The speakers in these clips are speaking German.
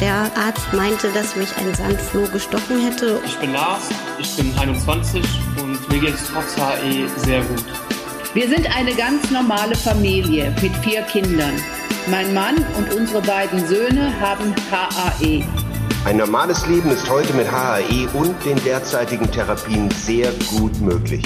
Der Arzt meinte, dass mich ein Sandfloh gestochen hätte. Ich bin Lars, ich bin 21 und mir geht es trotz HE sehr gut. Wir sind eine ganz normale Familie mit vier Kindern. Mein Mann und unsere beiden Söhne haben HAE. Ein normales Leben ist heute mit HAE und den derzeitigen Therapien sehr gut möglich.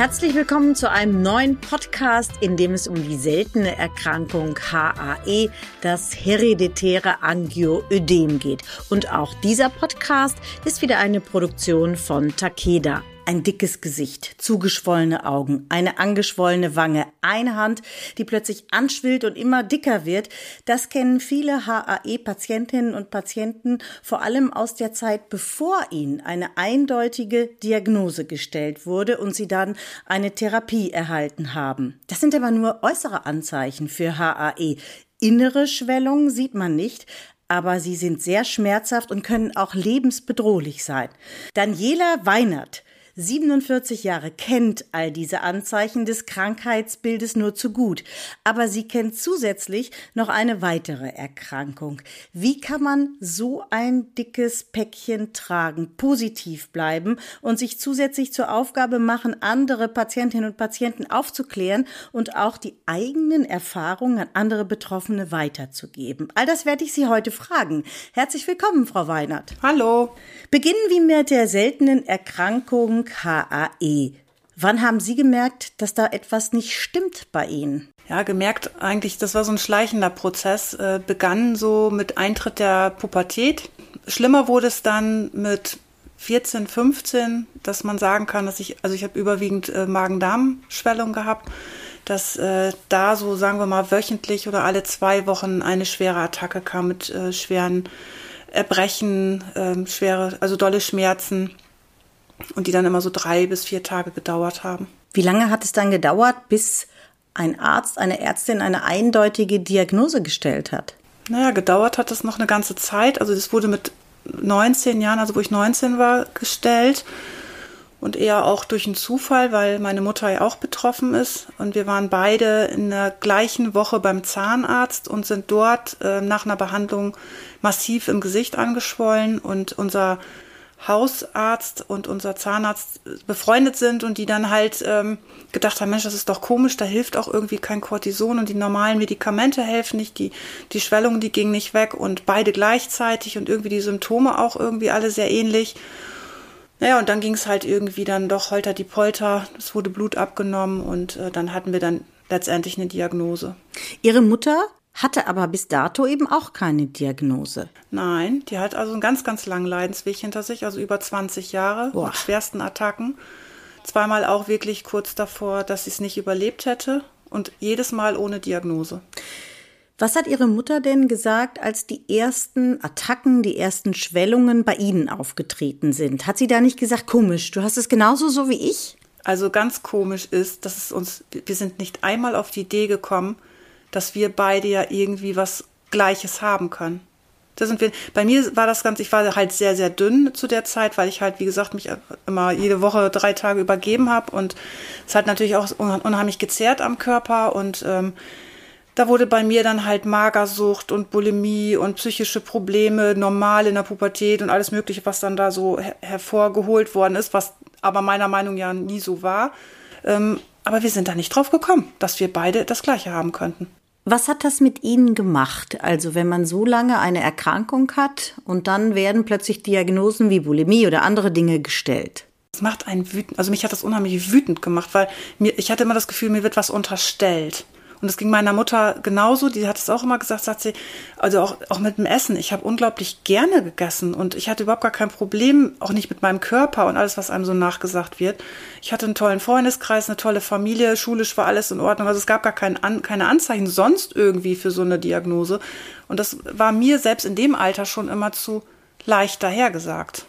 Herzlich willkommen zu einem neuen Podcast, in dem es um die seltene Erkrankung HAE, das hereditäre Angioödem geht. Und auch dieser Podcast ist wieder eine Produktion von Takeda ein dickes Gesicht, zugeschwollene Augen, eine angeschwollene Wange, eine Hand, die plötzlich anschwillt und immer dicker wird. Das kennen viele HAE-Patientinnen und Patienten vor allem aus der Zeit, bevor ihnen eine eindeutige Diagnose gestellt wurde und sie dann eine Therapie erhalten haben. Das sind aber nur äußere Anzeichen für HAE. Innere Schwellungen sieht man nicht, aber sie sind sehr schmerzhaft und können auch lebensbedrohlich sein. Daniela Weinert 47 Jahre, kennt all diese Anzeichen des Krankheitsbildes nur zu gut. Aber sie kennt zusätzlich noch eine weitere Erkrankung. Wie kann man so ein dickes Päckchen tragen, positiv bleiben und sich zusätzlich zur Aufgabe machen, andere Patientinnen und Patienten aufzuklären und auch die eigenen Erfahrungen an andere Betroffene weiterzugeben? All das werde ich Sie heute fragen. Herzlich willkommen, Frau Weinert. Hallo. Beginnen wir mit der seltenen Erkrankung HAE. Wann haben Sie gemerkt, dass da etwas nicht stimmt bei Ihnen? Ja, gemerkt eigentlich, das war so ein schleichender Prozess, äh, begann so mit Eintritt der Pubertät. Schlimmer wurde es dann mit 14, 15, dass man sagen kann, dass ich, also ich habe überwiegend äh, Magen-Darm-Schwellung gehabt, dass äh, da so, sagen wir mal, wöchentlich oder alle zwei Wochen eine schwere Attacke kam mit äh, schweren Erbrechen, ähm, schwere, also dolle Schmerzen und die dann immer so drei bis vier Tage gedauert haben. Wie lange hat es dann gedauert, bis ein Arzt, eine Ärztin eine eindeutige Diagnose gestellt hat? Naja, gedauert hat es noch eine ganze Zeit. Also das wurde mit 19 Jahren, also wo ich 19 war, gestellt. Und eher auch durch einen Zufall, weil meine Mutter ja auch betroffen ist. Und wir waren beide in der gleichen Woche beim Zahnarzt und sind dort äh, nach einer Behandlung massiv im Gesicht angeschwollen. Und unser Hausarzt und unser Zahnarzt befreundet sind und die dann halt ähm, gedacht haben, Mensch, das ist doch komisch, da hilft auch irgendwie kein Cortison und die normalen Medikamente helfen nicht, die, die Schwellung, die ging nicht weg und beide gleichzeitig und irgendwie die Symptome auch irgendwie alle sehr ähnlich. Naja, und dann ging es halt irgendwie dann doch holter die Polter, es wurde Blut abgenommen und äh, dann hatten wir dann letztendlich eine Diagnose. Ihre Mutter hatte aber bis dato eben auch keine Diagnose. Nein, die hat also einen ganz, ganz langen Leidensweg hinter sich, also über 20 Jahre Boah. mit schwersten Attacken. Zweimal auch wirklich kurz davor, dass sie es nicht überlebt hätte und jedes Mal ohne Diagnose. Was hat Ihre Mutter denn gesagt, als die ersten Attacken, die ersten Schwellungen bei Ihnen aufgetreten sind? Hat sie da nicht gesagt, komisch, du hast es genauso so wie ich? Also ganz komisch ist, dass es uns, wir sind nicht einmal auf die Idee gekommen, dass wir beide ja irgendwie was Gleiches haben können. Da sind wir, bei mir war das Ganze, ich war halt sehr, sehr dünn zu der Zeit, weil ich halt, wie gesagt, mich immer jede Woche drei Tage übergeben habe und es hat natürlich auch unheimlich gezerrt am Körper und ähm, da wurde bei mir dann halt Magersucht und Bulimie und psychische Probleme normal in der Pubertät und alles Mögliche, was dann da so her hervorgeholt worden ist, was aber meiner Meinung nach nie so war. Ähm, aber wir sind da nicht drauf gekommen, dass wir beide das Gleiche haben könnten. Was hat das mit Ihnen gemacht? Also wenn man so lange eine Erkrankung hat und dann werden plötzlich Diagnosen wie Bulimie oder andere Dinge gestellt. Das macht einen wütend. Also mich hat das unheimlich wütend gemacht, weil mir, ich hatte immer das Gefühl, mir wird was unterstellt. Und es ging meiner Mutter genauso, die hat es auch immer gesagt, sagt sie, also auch, auch mit dem Essen. Ich habe unglaublich gerne gegessen und ich hatte überhaupt gar kein Problem, auch nicht mit meinem Körper und alles, was einem so nachgesagt wird. Ich hatte einen tollen Freundeskreis, eine tolle Familie, schulisch war alles in Ordnung. Also es gab gar kein, keine Anzeichen sonst irgendwie für so eine Diagnose. Und das war mir selbst in dem Alter schon immer zu leicht dahergesagt.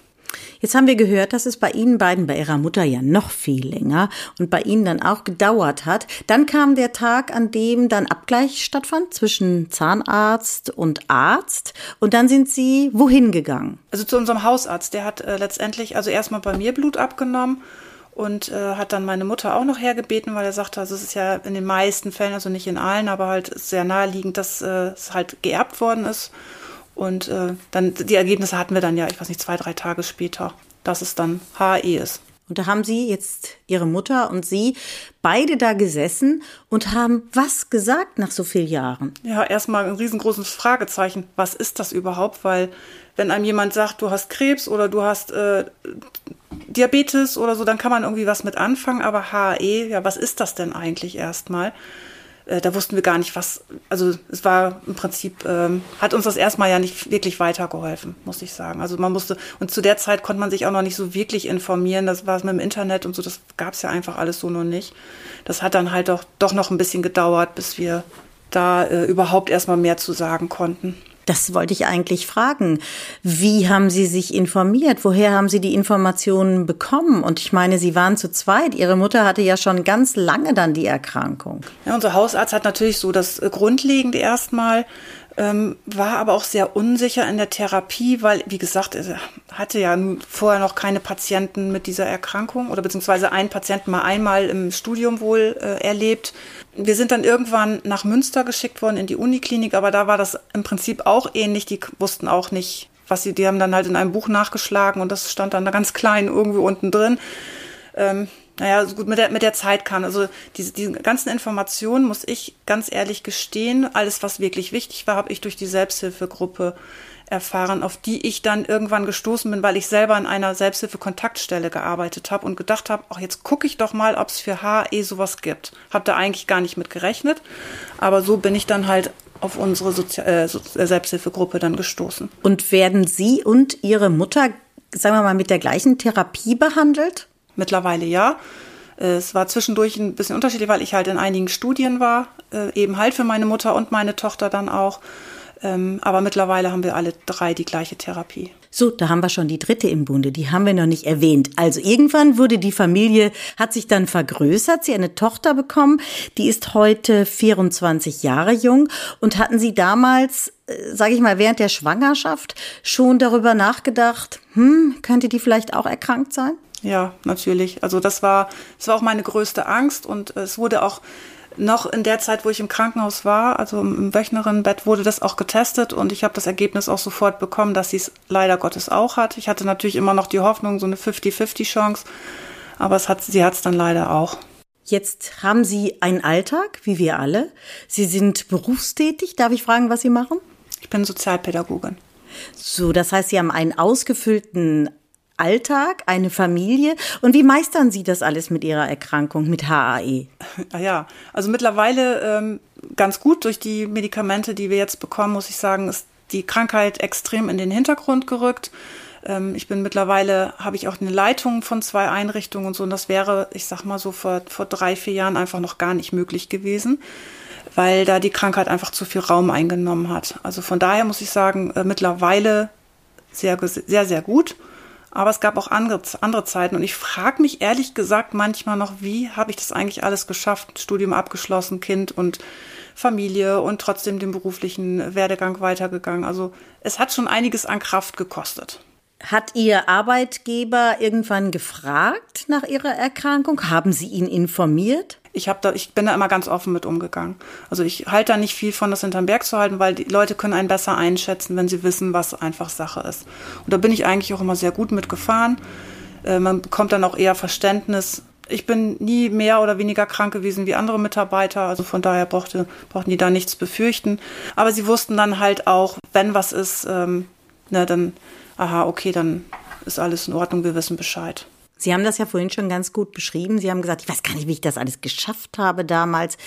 Jetzt haben wir gehört, dass es bei Ihnen beiden, bei Ihrer Mutter ja noch viel länger und bei Ihnen dann auch gedauert hat. Dann kam der Tag, an dem dann Abgleich stattfand zwischen Zahnarzt und Arzt. Und dann sind Sie wohin gegangen? Also zu unserem Hausarzt. Der hat äh, letztendlich also erstmal bei mir Blut abgenommen und äh, hat dann meine Mutter auch noch hergebeten, weil er sagte, also es ist ja in den meisten Fällen, also nicht in allen, aber halt sehr naheliegend, dass äh, es halt geerbt worden ist. Und äh, dann die Ergebnisse hatten wir dann ja, ich weiß nicht, zwei, drei Tage später, dass es dann HAE ist. Und da haben Sie jetzt Ihre Mutter und Sie beide da gesessen und haben was gesagt nach so vielen Jahren? Ja, erstmal ein riesengroßes Fragezeichen. Was ist das überhaupt? Weil wenn einem jemand sagt, du hast Krebs oder du hast äh, Diabetes oder so, dann kann man irgendwie was mit anfangen. Aber HAE, ja, was ist das denn eigentlich erstmal? Äh, da wussten wir gar nicht, was, also es war im Prinzip, ähm, hat uns das erstmal ja nicht wirklich weitergeholfen, muss ich sagen. Also man musste, und zu der Zeit konnte man sich auch noch nicht so wirklich informieren, das war es mit dem Internet und so, das gab es ja einfach alles so noch nicht. Das hat dann halt auch doch noch ein bisschen gedauert, bis wir da äh, überhaupt erstmal mehr zu sagen konnten. Das wollte ich eigentlich fragen. Wie haben Sie sich informiert? Woher haben Sie die Informationen bekommen? Und ich meine, Sie waren zu zweit. Ihre Mutter hatte ja schon ganz lange dann die Erkrankung. Ja, unser Hausarzt hat natürlich so das Grundlegende erstmal ähm, war aber auch sehr unsicher in der Therapie, weil, wie gesagt, er hatte ja vorher noch keine Patienten mit dieser Erkrankung oder beziehungsweise einen Patienten mal einmal im Studium wohl äh, erlebt. Wir sind dann irgendwann nach Münster geschickt worden in die Uniklinik, aber da war das im Prinzip auch ähnlich. Die wussten auch nicht, was sie, die haben dann halt in einem Buch nachgeschlagen und das stand dann da ganz klein irgendwo unten drin. Ähm, naja, so gut mit der, mit der Zeit kann. Also diese, diese ganzen Informationen, muss ich ganz ehrlich gestehen, alles, was wirklich wichtig war, habe ich durch die Selbsthilfegruppe erfahren, auf die ich dann irgendwann gestoßen bin, weil ich selber in einer Selbsthilfe-Kontaktstelle gearbeitet habe und gedacht habe, ach, jetzt gucke ich doch mal, ob es für HE sowas gibt. Habe da eigentlich gar nicht mit gerechnet, aber so bin ich dann halt auf unsere Sozi äh, Selbsthilfegruppe dann gestoßen. Und werden Sie und Ihre Mutter, sagen wir mal, mit der gleichen Therapie behandelt? Mittlerweile ja. Es war zwischendurch ein bisschen unterschiedlich, weil ich halt in einigen Studien war, äh, eben halt für meine Mutter und meine Tochter dann auch. Ähm, aber mittlerweile haben wir alle drei die gleiche Therapie. So, da haben wir schon die dritte im Bunde, die haben wir noch nicht erwähnt. Also irgendwann wurde die Familie, hat sich dann vergrößert, sie eine Tochter bekommen, die ist heute 24 Jahre jung und hatten sie damals, äh, sage ich mal, während der Schwangerschaft schon darüber nachgedacht, hm, könnte die vielleicht auch erkrankt sein? Ja, natürlich. Also das war, das war auch meine größte Angst und es wurde auch noch in der Zeit, wo ich im Krankenhaus war, also im Wöchnerinnenbett, wurde das auch getestet und ich habe das Ergebnis auch sofort bekommen, dass sie es leider Gottes auch hat. Ich hatte natürlich immer noch die Hoffnung, so eine 50-50 Chance, aber es hat, sie hat es dann leider auch. Jetzt haben Sie einen Alltag, wie wir alle. Sie sind berufstätig. Darf ich fragen, was Sie machen? Ich bin Sozialpädagogin. So, das heißt, Sie haben einen ausgefüllten Alltag, eine Familie. Und wie meistern Sie das alles mit Ihrer Erkrankung, mit HAE? Ah ja, also mittlerweile ähm, ganz gut durch die Medikamente, die wir jetzt bekommen, muss ich sagen, ist die Krankheit extrem in den Hintergrund gerückt. Ähm, ich bin mittlerweile, habe ich auch eine Leitung von zwei Einrichtungen und so. Und das wäre, ich sag mal so, vor, vor drei, vier Jahren einfach noch gar nicht möglich gewesen weil da die Krankheit einfach zu viel Raum eingenommen hat. Also von daher muss ich sagen, äh, mittlerweile sehr, sehr, sehr gut. Aber es gab auch andere, andere Zeiten. Und ich frage mich ehrlich gesagt manchmal noch, wie habe ich das eigentlich alles geschafft? Studium abgeschlossen, Kind und Familie und trotzdem den beruflichen Werdegang weitergegangen. Also es hat schon einiges an Kraft gekostet. Hat Ihr Arbeitgeber irgendwann gefragt nach Ihrer Erkrankung? Haben Sie ihn informiert? Ich habe da, ich bin da immer ganz offen mit umgegangen. Also ich halte da nicht viel von, das hinterm Berg zu halten, weil die Leute können einen besser einschätzen, wenn sie wissen, was einfach Sache ist. Und da bin ich eigentlich auch immer sehr gut mitgefahren. Äh, man bekommt dann auch eher Verständnis. Ich bin nie mehr oder weniger krank gewesen wie andere Mitarbeiter, also von daher brauchte, brauchten die da nichts befürchten. Aber sie wussten dann halt auch, wenn was ist, ähm, ne, dann, aha, okay, dann ist alles in Ordnung, wir wissen Bescheid. Sie haben das ja vorhin schon ganz gut beschrieben. Sie haben gesagt, ich weiß gar nicht, wie ich das alles geschafft habe damals.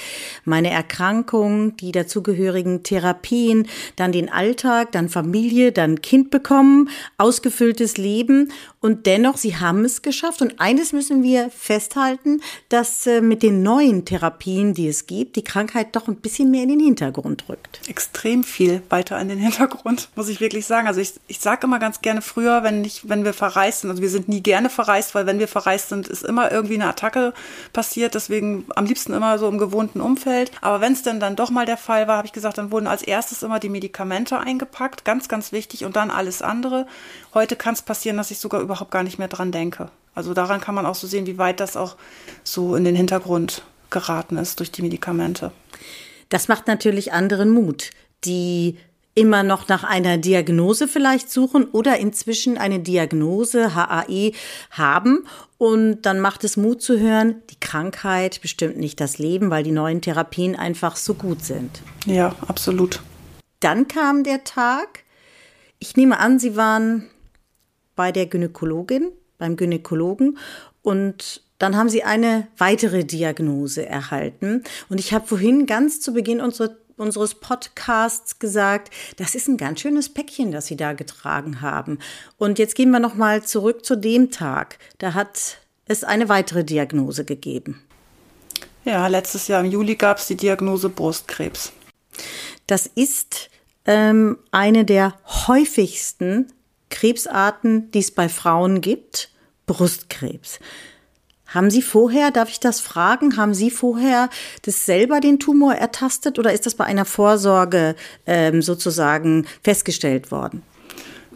Meine Erkrankung, die dazugehörigen Therapien, dann den Alltag, dann Familie, dann Kind bekommen, ausgefülltes Leben. Und dennoch, Sie haben es geschafft. Und eines müssen wir festhalten, dass äh, mit den neuen Therapien, die es gibt, die Krankheit doch ein bisschen mehr in den Hintergrund rückt. Extrem viel weiter in den Hintergrund, muss ich wirklich sagen. Also ich, ich sage immer ganz gerne früher, wenn, ich, wenn wir verreist sind, also wir sind nie gerne verreist, weil wenn wir verreist sind, ist immer irgendwie eine Attacke passiert. Deswegen am liebsten immer so im gewohnten Umfeld. Aber wenn es denn dann doch mal der Fall war, habe ich gesagt, dann wurden als erstes immer die Medikamente eingepackt. Ganz, ganz wichtig. Und dann alles andere. Heute kann es passieren, dass ich sogar überhaupt gar nicht mehr dran denke. Also daran kann man auch so sehen, wie weit das auch so in den Hintergrund geraten ist durch die Medikamente. Das macht natürlich anderen Mut, die immer noch nach einer Diagnose vielleicht suchen oder inzwischen eine Diagnose HAE haben. Und dann macht es Mut zu hören, die Krankheit bestimmt nicht das Leben, weil die neuen Therapien einfach so gut sind. Ja, absolut. Dann kam der Tag. Ich nehme an, Sie waren bei der Gynäkologin, beim Gynäkologen und dann haben Sie eine weitere Diagnose erhalten. Und ich habe vorhin ganz zu Beginn unserer unseres Podcasts gesagt, das ist ein ganz schönes Päckchen, das Sie da getragen haben. Und jetzt gehen wir noch mal zurück zu dem Tag. Da hat es eine weitere Diagnose gegeben. Ja, letztes Jahr im Juli gab es die Diagnose Brustkrebs. Das ist ähm, eine der häufigsten Krebsarten, die es bei Frauen gibt, Brustkrebs. Haben Sie vorher, darf ich das fragen, haben Sie vorher das selber den Tumor ertastet oder ist das bei einer Vorsorge ähm, sozusagen festgestellt worden?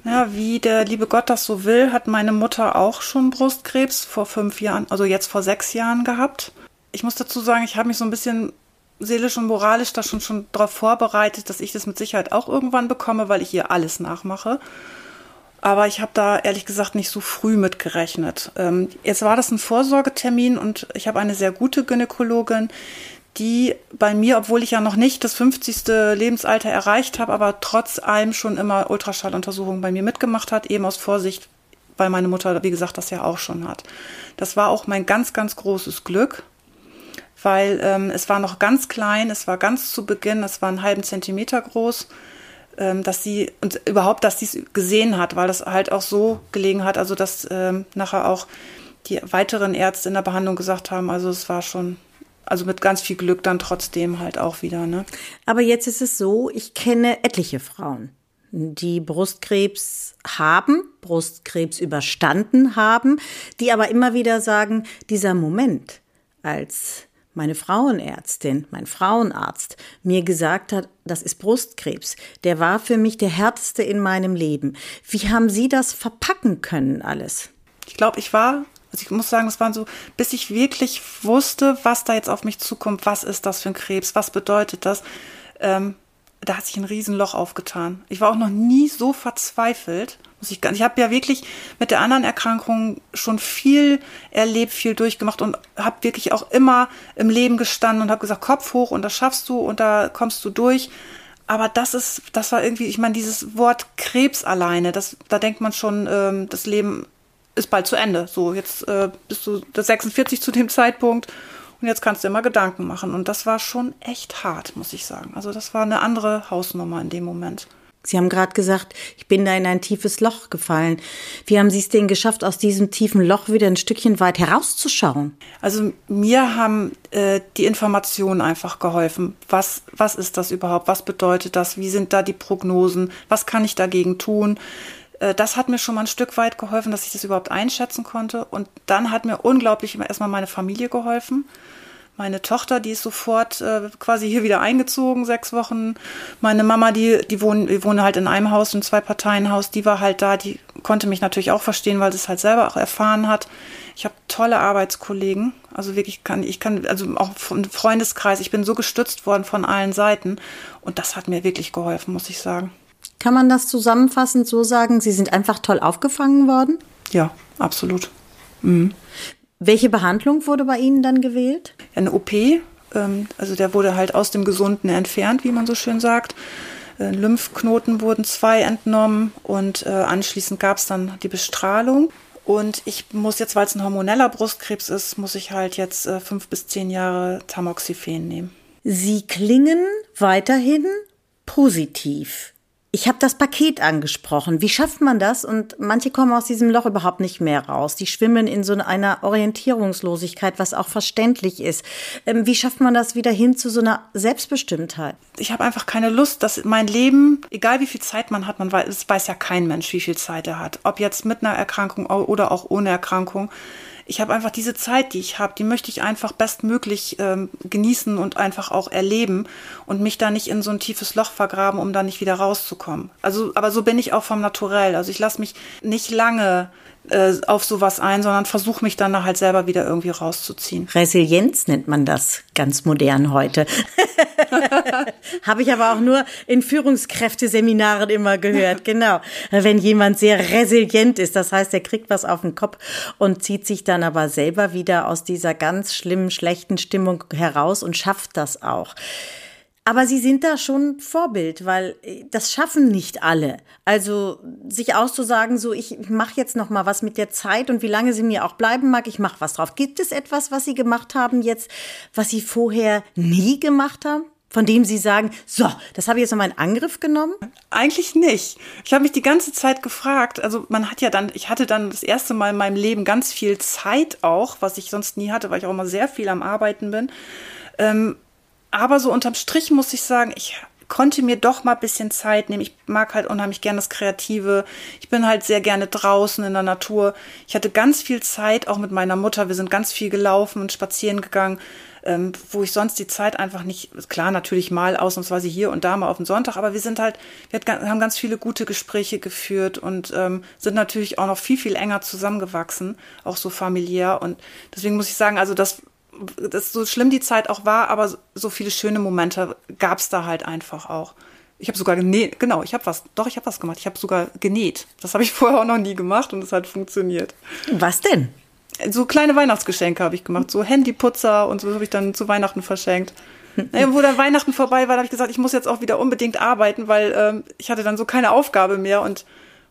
Ja, wie der liebe Gott das so will, hat meine Mutter auch schon Brustkrebs vor fünf Jahren, also jetzt vor sechs Jahren gehabt. Ich muss dazu sagen, ich habe mich so ein bisschen seelisch und moralisch da schon, schon darauf vorbereitet, dass ich das mit Sicherheit auch irgendwann bekomme, weil ich ihr alles nachmache. Aber ich habe da ehrlich gesagt nicht so früh mit gerechnet. Ähm, jetzt war das ein Vorsorgetermin und ich habe eine sehr gute Gynäkologin, die bei mir, obwohl ich ja noch nicht das 50. Lebensalter erreicht habe, aber trotz allem schon immer Ultraschalluntersuchungen bei mir mitgemacht hat, eben aus Vorsicht, weil meine Mutter, wie gesagt, das ja auch schon hat. Das war auch mein ganz, ganz großes Glück, weil ähm, es war noch ganz klein, es war ganz zu Beginn, es war einen halben Zentimeter groß ähm, dass sie und überhaupt, dass sie es gesehen hat, weil das halt auch so gelegen hat, also dass ähm, nachher auch die weiteren Ärzte in der Behandlung gesagt haben, also es war schon also mit ganz viel Glück dann trotzdem halt auch wieder. Ne? Aber jetzt ist es so, ich kenne etliche Frauen, die Brustkrebs haben, Brustkrebs überstanden haben, die aber immer wieder sagen, dieser Moment, als meine Frauenärztin, mein Frauenarzt mir gesagt hat, das ist Brustkrebs, der war für mich der härteste in meinem Leben. Wie haben Sie das verpacken können alles? Ich glaube, ich war also ich muss sagen, es waren so, bis ich wirklich wusste, was da jetzt auf mich zukommt, was ist das für ein Krebs, was bedeutet das, ähm, da hat sich ein Riesenloch aufgetan. Ich war auch noch nie so verzweifelt. Muss ich, ich habe ja wirklich mit der anderen Erkrankung schon viel erlebt, viel durchgemacht und habe wirklich auch immer im Leben gestanden und habe gesagt, Kopf hoch und das schaffst du und da kommst du durch. Aber das ist, das war irgendwie, ich meine, dieses Wort Krebs alleine, das, da denkt man schon, ähm, das Leben ist bald zu Ende. So, jetzt äh, bist du 46 zu dem Zeitpunkt und jetzt kannst du immer Gedanken machen. Und das war schon echt hart, muss ich sagen. Also das war eine andere Hausnummer in dem Moment. Sie haben gerade gesagt, ich bin da in ein tiefes Loch gefallen. Wie haben Sie es denn geschafft, aus diesem tiefen Loch wieder ein Stückchen weit herauszuschauen? Also mir haben äh, die Informationen einfach geholfen. Was, was ist das überhaupt? Was bedeutet das? Wie sind da die Prognosen? Was kann ich dagegen tun? Äh, das hat mir schon mal ein Stück weit geholfen, dass ich das überhaupt einschätzen konnte. Und dann hat mir unglaublich erstmal meine Familie geholfen meine Tochter, die ist sofort äh, quasi hier wieder eingezogen, sechs Wochen. Meine Mama, die, die wohnen, die wohnen halt in einem Haus, ein Zwei-Parteien-Haus, die war halt da, die konnte mich natürlich auch verstehen, weil sie es halt selber auch erfahren hat. Ich habe tolle Arbeitskollegen, also wirklich kann, ich kann, also auch vom Freundeskreis, ich bin so gestützt worden von allen Seiten und das hat mir wirklich geholfen, muss ich sagen. Kann man das zusammenfassend so sagen, Sie sind einfach toll aufgefangen worden? Ja, absolut. Mhm. Welche Behandlung wurde bei Ihnen dann gewählt? Eine OP, ähm, also der wurde halt aus dem Gesunden entfernt, wie man so schön sagt. Äh, Lymphknoten wurden zwei entnommen und äh, anschließend gab es dann die Bestrahlung. Und ich muss jetzt, weil es ein hormoneller Brustkrebs ist, muss ich halt jetzt äh, fünf bis zehn Jahre Tamoxifen nehmen. Sie klingen weiterhin positiv. Ich habe das Paket angesprochen. Wie schafft man das? Und manche kommen aus diesem Loch überhaupt nicht mehr raus. Die schwimmen in so einer Orientierungslosigkeit, was auch verständlich ist. Ähm, wie schafft man das wieder hin zu so einer Selbstbestimmtheit? Ich habe einfach keine Lust, dass mein Leben, egal wie viel Zeit man hat, man weiß, es weiß ja kein Mensch, wie viel Zeit er hat. Ob jetzt mit einer Erkrankung oder auch ohne Erkrankung ich habe einfach diese Zeit, die ich habe, die möchte ich einfach bestmöglich ähm, genießen und einfach auch erleben und mich da nicht in so ein tiefes Loch vergraben, um da nicht wieder rauszukommen. Also, aber so bin ich auch vom Naturell. Also ich lasse mich nicht lange äh, auf sowas ein, sondern versuche mich dann halt selber wieder irgendwie rauszuziehen. Resilienz nennt man das ganz modern heute. Habe ich aber auch nur in Führungskräfteseminaren immer gehört, genau. Wenn jemand sehr resilient ist, das heißt, er kriegt was auf den Kopf und zieht sich dann aber selber wieder aus dieser ganz schlimmen, schlechten Stimmung heraus und schafft das auch. Aber Sie sind da schon Vorbild, weil äh, das schaffen nicht alle. Also sich auszusagen, so ich mache jetzt noch mal was mit der Zeit und wie lange sie mir auch bleiben mag, ich mache was drauf. Gibt es etwas, was Sie gemacht haben jetzt, was Sie vorher nie gemacht haben? Von dem Sie sagen, so, das habe ich jetzt nochmal in Angriff genommen? Eigentlich nicht. Ich habe mich die ganze Zeit gefragt, also man hat ja dann, ich hatte dann das erste Mal in meinem Leben ganz viel Zeit auch, was ich sonst nie hatte, weil ich auch immer sehr viel am Arbeiten bin. Ähm, aber so unterm Strich muss ich sagen, ich konnte mir doch mal ein bisschen Zeit nehmen. Ich mag halt unheimlich gerne das Kreative. Ich bin halt sehr gerne draußen in der Natur. Ich hatte ganz viel Zeit, auch mit meiner Mutter. Wir sind ganz viel gelaufen und spazieren gegangen, ähm, wo ich sonst die Zeit einfach nicht, klar, natürlich mal ausnahmsweise hier und da mal auf den Sonntag, aber wir sind halt, wir haben ganz viele gute Gespräche geführt und ähm, sind natürlich auch noch viel, viel enger zusammengewachsen, auch so familiär. Und deswegen muss ich sagen, also das das so schlimm die Zeit auch war, aber so viele schöne Momente gab es da halt einfach auch. Ich habe sogar genäht, genau, ich habe was, doch, ich habe was gemacht. Ich habe sogar genäht. Das habe ich vorher auch noch nie gemacht und es hat funktioniert. Was denn? So kleine Weihnachtsgeschenke habe ich gemacht, so Handyputzer und so habe ich dann zu Weihnachten verschenkt. Naja, wo dann Weihnachten vorbei war, habe ich gesagt, ich muss jetzt auch wieder unbedingt arbeiten, weil ähm, ich hatte dann so keine Aufgabe mehr und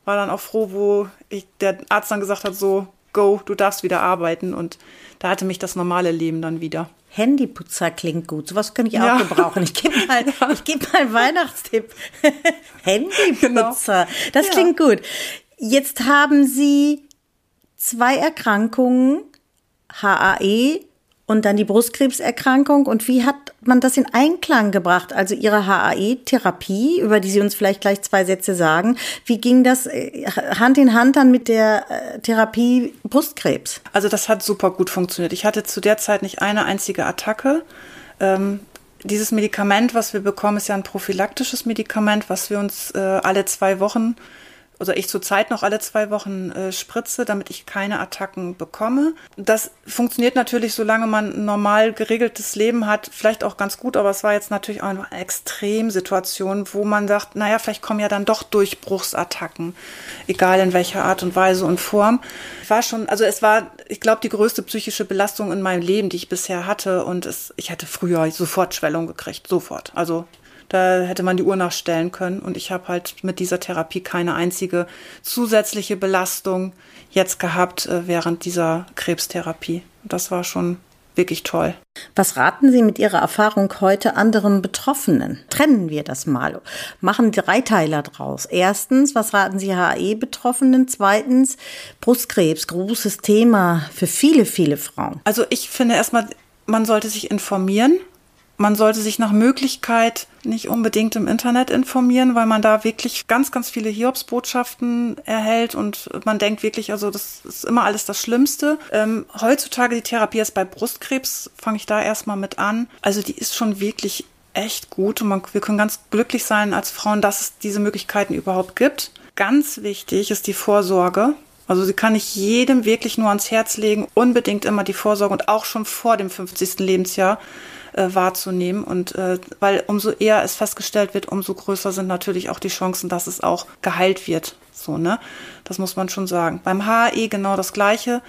war dann auch froh, wo ich, der Arzt dann gesagt hat, so, go, du darfst wieder arbeiten und da hatte mich das normale Leben dann wieder. Handyputzer klingt gut. Sowas könnte ich auch ja. gebrauchen. Ich gebe mal, ja. ich gebe mal einen Weihnachtstipp. Handyputzer. Genau. Das ja. klingt gut. Jetzt haben Sie zwei Erkrankungen, HAE und dann die Brustkrebserkrankung. Und wie hat man das in Einklang gebracht? Also Ihre HAE-Therapie, über die Sie uns vielleicht gleich zwei Sätze sagen. Wie ging das äh, Hand in Hand dann mit der äh, Therapie Brustkrebs? Also das hat super gut funktioniert. Ich hatte zu der Zeit nicht eine einzige Attacke. Ähm, dieses Medikament, was wir bekommen, ist ja ein prophylaktisches Medikament, was wir uns äh, alle zwei Wochen also ich zurzeit noch alle zwei Wochen äh, spritze, damit ich keine Attacken bekomme. Das funktioniert natürlich, solange man ein normal geregeltes Leben hat, vielleicht auch ganz gut, aber es war jetzt natürlich auch eine Extremsituation, wo man sagt, naja, vielleicht kommen ja dann doch Durchbruchsattacken, egal in welcher Art und Weise und Form. War schon, also es war, ich glaube, die größte psychische Belastung in meinem Leben, die ich bisher hatte und es, ich hatte früher sofort Schwellung gekriegt, sofort. Also da hätte man die Uhr nachstellen können. Und ich habe halt mit dieser Therapie keine einzige zusätzliche Belastung jetzt gehabt äh, während dieser Krebstherapie. Das war schon wirklich toll. Was raten Sie mit Ihrer Erfahrung heute anderen Betroffenen? Trennen wir das mal. Machen Dreiteiler draus. Erstens, was raten Sie HAE-Betroffenen? Zweitens, Brustkrebs, großes Thema für viele, viele Frauen. Also ich finde erstmal, man sollte sich informieren man sollte sich nach Möglichkeit nicht unbedingt im Internet informieren, weil man da wirklich ganz, ganz viele Hiobsbotschaften erhält und man denkt wirklich, also das ist immer alles das Schlimmste. Ähm, heutzutage die Therapie ist bei Brustkrebs, fange ich da erstmal mit an. Also die ist schon wirklich echt gut und man, wir können ganz glücklich sein als Frauen, dass es diese Möglichkeiten überhaupt gibt. Ganz wichtig ist die Vorsorge. Also sie kann ich jedem wirklich nur ans Herz legen, unbedingt immer die Vorsorge und auch schon vor dem 50. Lebensjahr äh, wahrzunehmen. Und äh, weil umso eher es festgestellt wird, umso größer sind natürlich auch die Chancen, dass es auch geheilt wird. So, ne? Das muss man schon sagen. Beim HAE genau das Gleiche.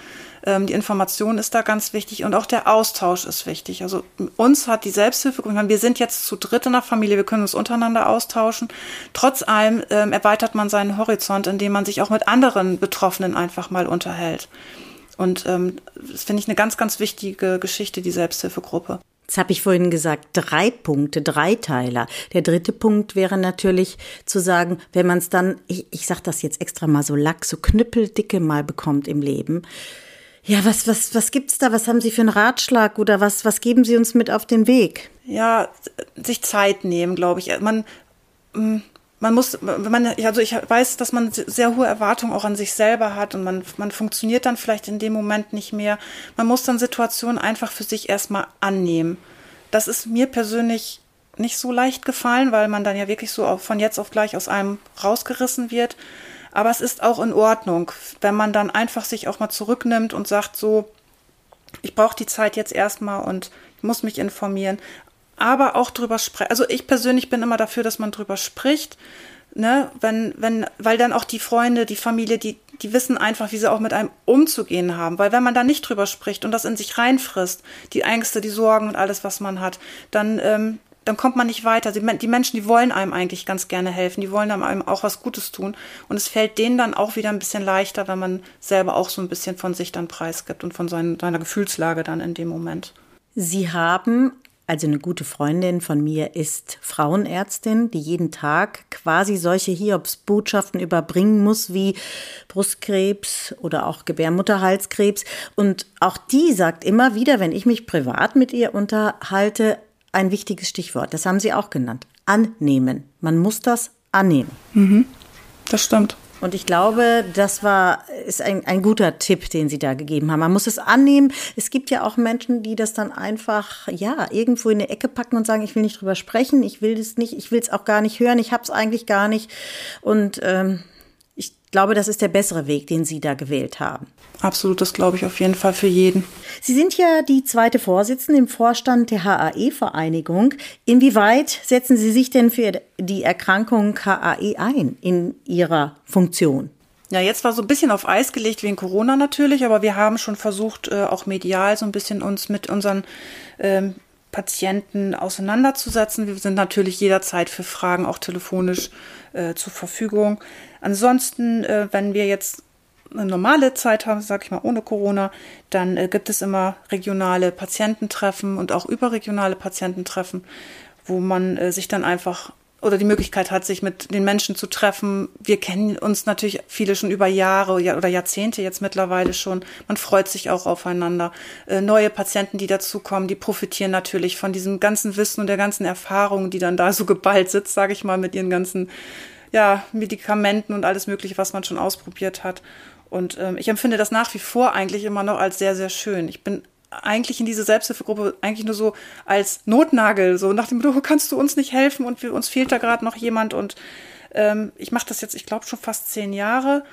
Ähm, die Information ist da ganz wichtig und auch der Austausch ist wichtig. Also uns hat die Selbsthilfe, wir sind jetzt zu dritt in der Familie, wir können uns untereinander austauschen. Trotz allem ähm, erweitert man seinen Horizont, indem man sich auch mit anderen Betroffenen einfach mal unterhält. Und ähm, das finde ich eine ganz, ganz wichtige Geschichte, die Selbsthilfegruppe. Jetzt habe ich vorhin gesagt, drei Punkte, drei Teiler. Der dritte Punkt wäre natürlich zu sagen, wenn man es dann, ich, ich sage das jetzt extra mal so lack, so knüppeldicke mal bekommt im Leben. Ja, was, was, was gibt's da? Was haben Sie für einen Ratschlag oder was, was geben Sie uns mit auf den Weg? Ja, sich Zeit nehmen, glaube ich. Man, mm, man muss, man, also ich weiß, dass man sehr hohe Erwartungen auch an sich selber hat und man, man funktioniert dann vielleicht in dem Moment nicht mehr. Man muss dann Situationen einfach für sich erstmal annehmen. Das ist mir persönlich nicht so leicht gefallen, weil man dann ja wirklich so von jetzt auf gleich aus einem rausgerissen wird. Aber es ist auch in Ordnung, wenn man dann einfach sich auch mal zurücknimmt und sagt so, ich brauche die Zeit jetzt erstmal und ich muss mich informieren aber auch drüber sprechen. Also ich persönlich bin immer dafür, dass man drüber spricht, ne, wenn, wenn, weil dann auch die Freunde, die Familie, die, die wissen einfach, wie sie auch mit einem umzugehen haben. Weil wenn man da nicht drüber spricht und das in sich reinfrisst, die Ängste, die Sorgen und alles, was man hat, dann, ähm, dann kommt man nicht weiter. Die, die Menschen, die wollen einem eigentlich ganz gerne helfen, die wollen einem auch was Gutes tun. Und es fällt denen dann auch wieder ein bisschen leichter, wenn man selber auch so ein bisschen von sich dann preisgibt und von seinen, seiner Gefühlslage dann in dem Moment. Sie haben also eine gute Freundin von mir ist Frauenärztin, die jeden Tag quasi solche Hiobsbotschaften überbringen muss wie Brustkrebs oder auch Gebärmutterhalskrebs. Und auch die sagt immer wieder, wenn ich mich privat mit ihr unterhalte, ein wichtiges Stichwort. Das haben Sie auch genannt. Annehmen. Man muss das annehmen. Mhm, das stimmt. Und ich glaube, das war, ist ein, ein guter Tipp, den Sie da gegeben haben. Man muss es annehmen. Es gibt ja auch Menschen, die das dann einfach, ja, irgendwo in eine Ecke packen und sagen, ich will nicht drüber sprechen, ich will das nicht, ich will es auch gar nicht hören, ich habe es eigentlich gar nicht. Und ähm, glaube, das ist der bessere Weg, den Sie da gewählt haben. Absolut, das glaube ich auf jeden Fall für jeden. Sie sind ja die zweite Vorsitzende im Vorstand der HAE-Vereinigung. Inwieweit setzen Sie sich denn für die Erkrankung HAE ein in Ihrer Funktion? Ja, jetzt war so ein bisschen auf Eis gelegt wegen Corona natürlich, aber wir haben schon versucht, äh, auch medial so ein bisschen uns mit unseren ähm, Patienten auseinanderzusetzen. Wir sind natürlich jederzeit für Fragen auch telefonisch äh, zur Verfügung. Ansonsten, äh, wenn wir jetzt eine normale Zeit haben, sage ich mal ohne Corona, dann äh, gibt es immer regionale Patiententreffen und auch überregionale Patiententreffen, wo man äh, sich dann einfach oder die Möglichkeit hat, sich mit den Menschen zu treffen. Wir kennen uns natürlich viele schon über Jahre oder Jahrzehnte jetzt mittlerweile schon. Man freut sich auch aufeinander. Äh, neue Patienten, die dazukommen, die profitieren natürlich von diesem ganzen Wissen und der ganzen Erfahrung, die dann da so geballt sitzt, sage ich mal, mit ihren ganzen ja, Medikamenten und alles Mögliche, was man schon ausprobiert hat. Und ähm, ich empfinde das nach wie vor eigentlich immer noch als sehr, sehr schön. Ich bin eigentlich in diese Selbsthilfegruppe eigentlich nur so als Notnagel, so nach dem Motto, kannst du uns nicht helfen und wir, uns fehlt da gerade noch jemand und ähm, ich mache das jetzt, ich glaube, schon fast zehn Jahre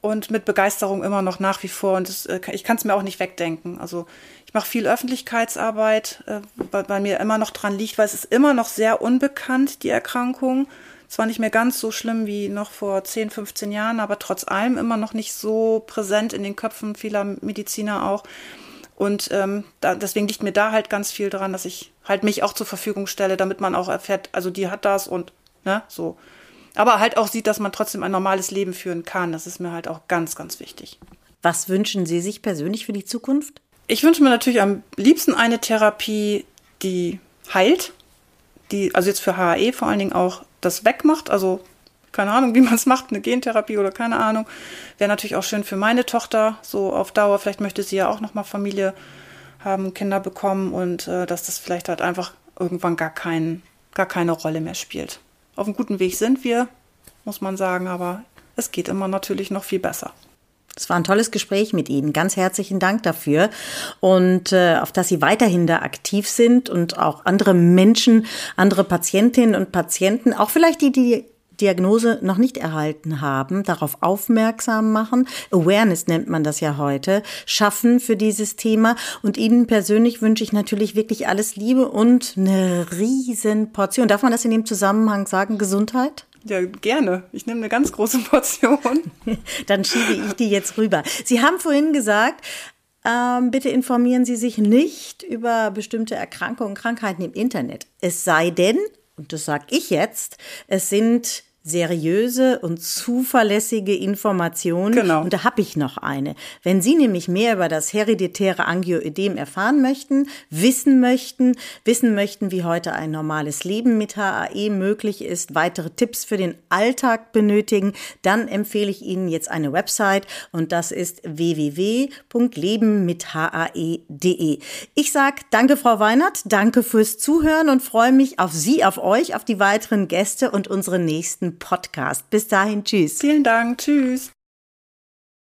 und mit Begeisterung immer noch nach wie vor und das, äh, ich kann es mir auch nicht wegdenken. Also ich mache viel Öffentlichkeitsarbeit, äh, bei, bei mir immer noch dran liegt, weil es ist immer noch sehr unbekannt, die Erkrankung. Zwar nicht mehr ganz so schlimm wie noch vor 10, 15 Jahren, aber trotz allem immer noch nicht so präsent in den Köpfen vieler Mediziner auch. Und ähm, da, deswegen liegt mir da halt ganz viel dran, dass ich halt mich auch zur Verfügung stelle, damit man auch erfährt, also die hat das und ne, so. Aber halt auch sieht, dass man trotzdem ein normales Leben führen kann. Das ist mir halt auch ganz, ganz wichtig. Was wünschen Sie sich persönlich für die Zukunft? Ich wünsche mir natürlich am liebsten eine Therapie, die heilt, die, also jetzt für HAE vor allen Dingen auch das wegmacht, also keine Ahnung, wie man es macht, eine Gentherapie oder keine Ahnung. Wäre natürlich auch schön für meine Tochter, so auf Dauer. Vielleicht möchte sie ja auch nochmal Familie haben, Kinder bekommen und äh, dass das vielleicht halt einfach irgendwann gar, kein, gar keine Rolle mehr spielt. Auf einem guten Weg sind wir, muss man sagen, aber es geht immer natürlich noch viel besser. Es war ein tolles Gespräch mit Ihnen. Ganz herzlichen Dank dafür. Und äh, auf dass Sie weiterhin da aktiv sind und auch andere Menschen, andere Patientinnen und Patienten, auch vielleicht die, die Diagnose noch nicht erhalten haben, darauf aufmerksam machen. Awareness nennt man das ja heute, schaffen für dieses Thema. Und Ihnen persönlich wünsche ich natürlich wirklich alles Liebe und eine riesen Portion. Darf man das in dem Zusammenhang sagen? Gesundheit? Ja, gerne. Ich nehme eine ganz große Portion. Dann schiebe ich die jetzt rüber. Sie haben vorhin gesagt, ähm, bitte informieren Sie sich nicht über bestimmte Erkrankungen, Krankheiten im Internet. Es sei denn, und das sage ich jetzt, es sind seriöse und zuverlässige Informationen. Genau. Und da habe ich noch eine. Wenn Sie nämlich mehr über das hereditäre Angioödem erfahren möchten, wissen möchten, wissen möchten, wie heute ein normales Leben mit HAE möglich ist, weitere Tipps für den Alltag benötigen, dann empfehle ich Ihnen jetzt eine Website und das ist www.lebenmithae.de. Ich sage danke, Frau Weinert, danke fürs Zuhören und freue mich auf Sie, auf euch, auf die weiteren Gäste und unsere nächsten Podcast. Bis dahin, tschüss. Vielen Dank, tschüss.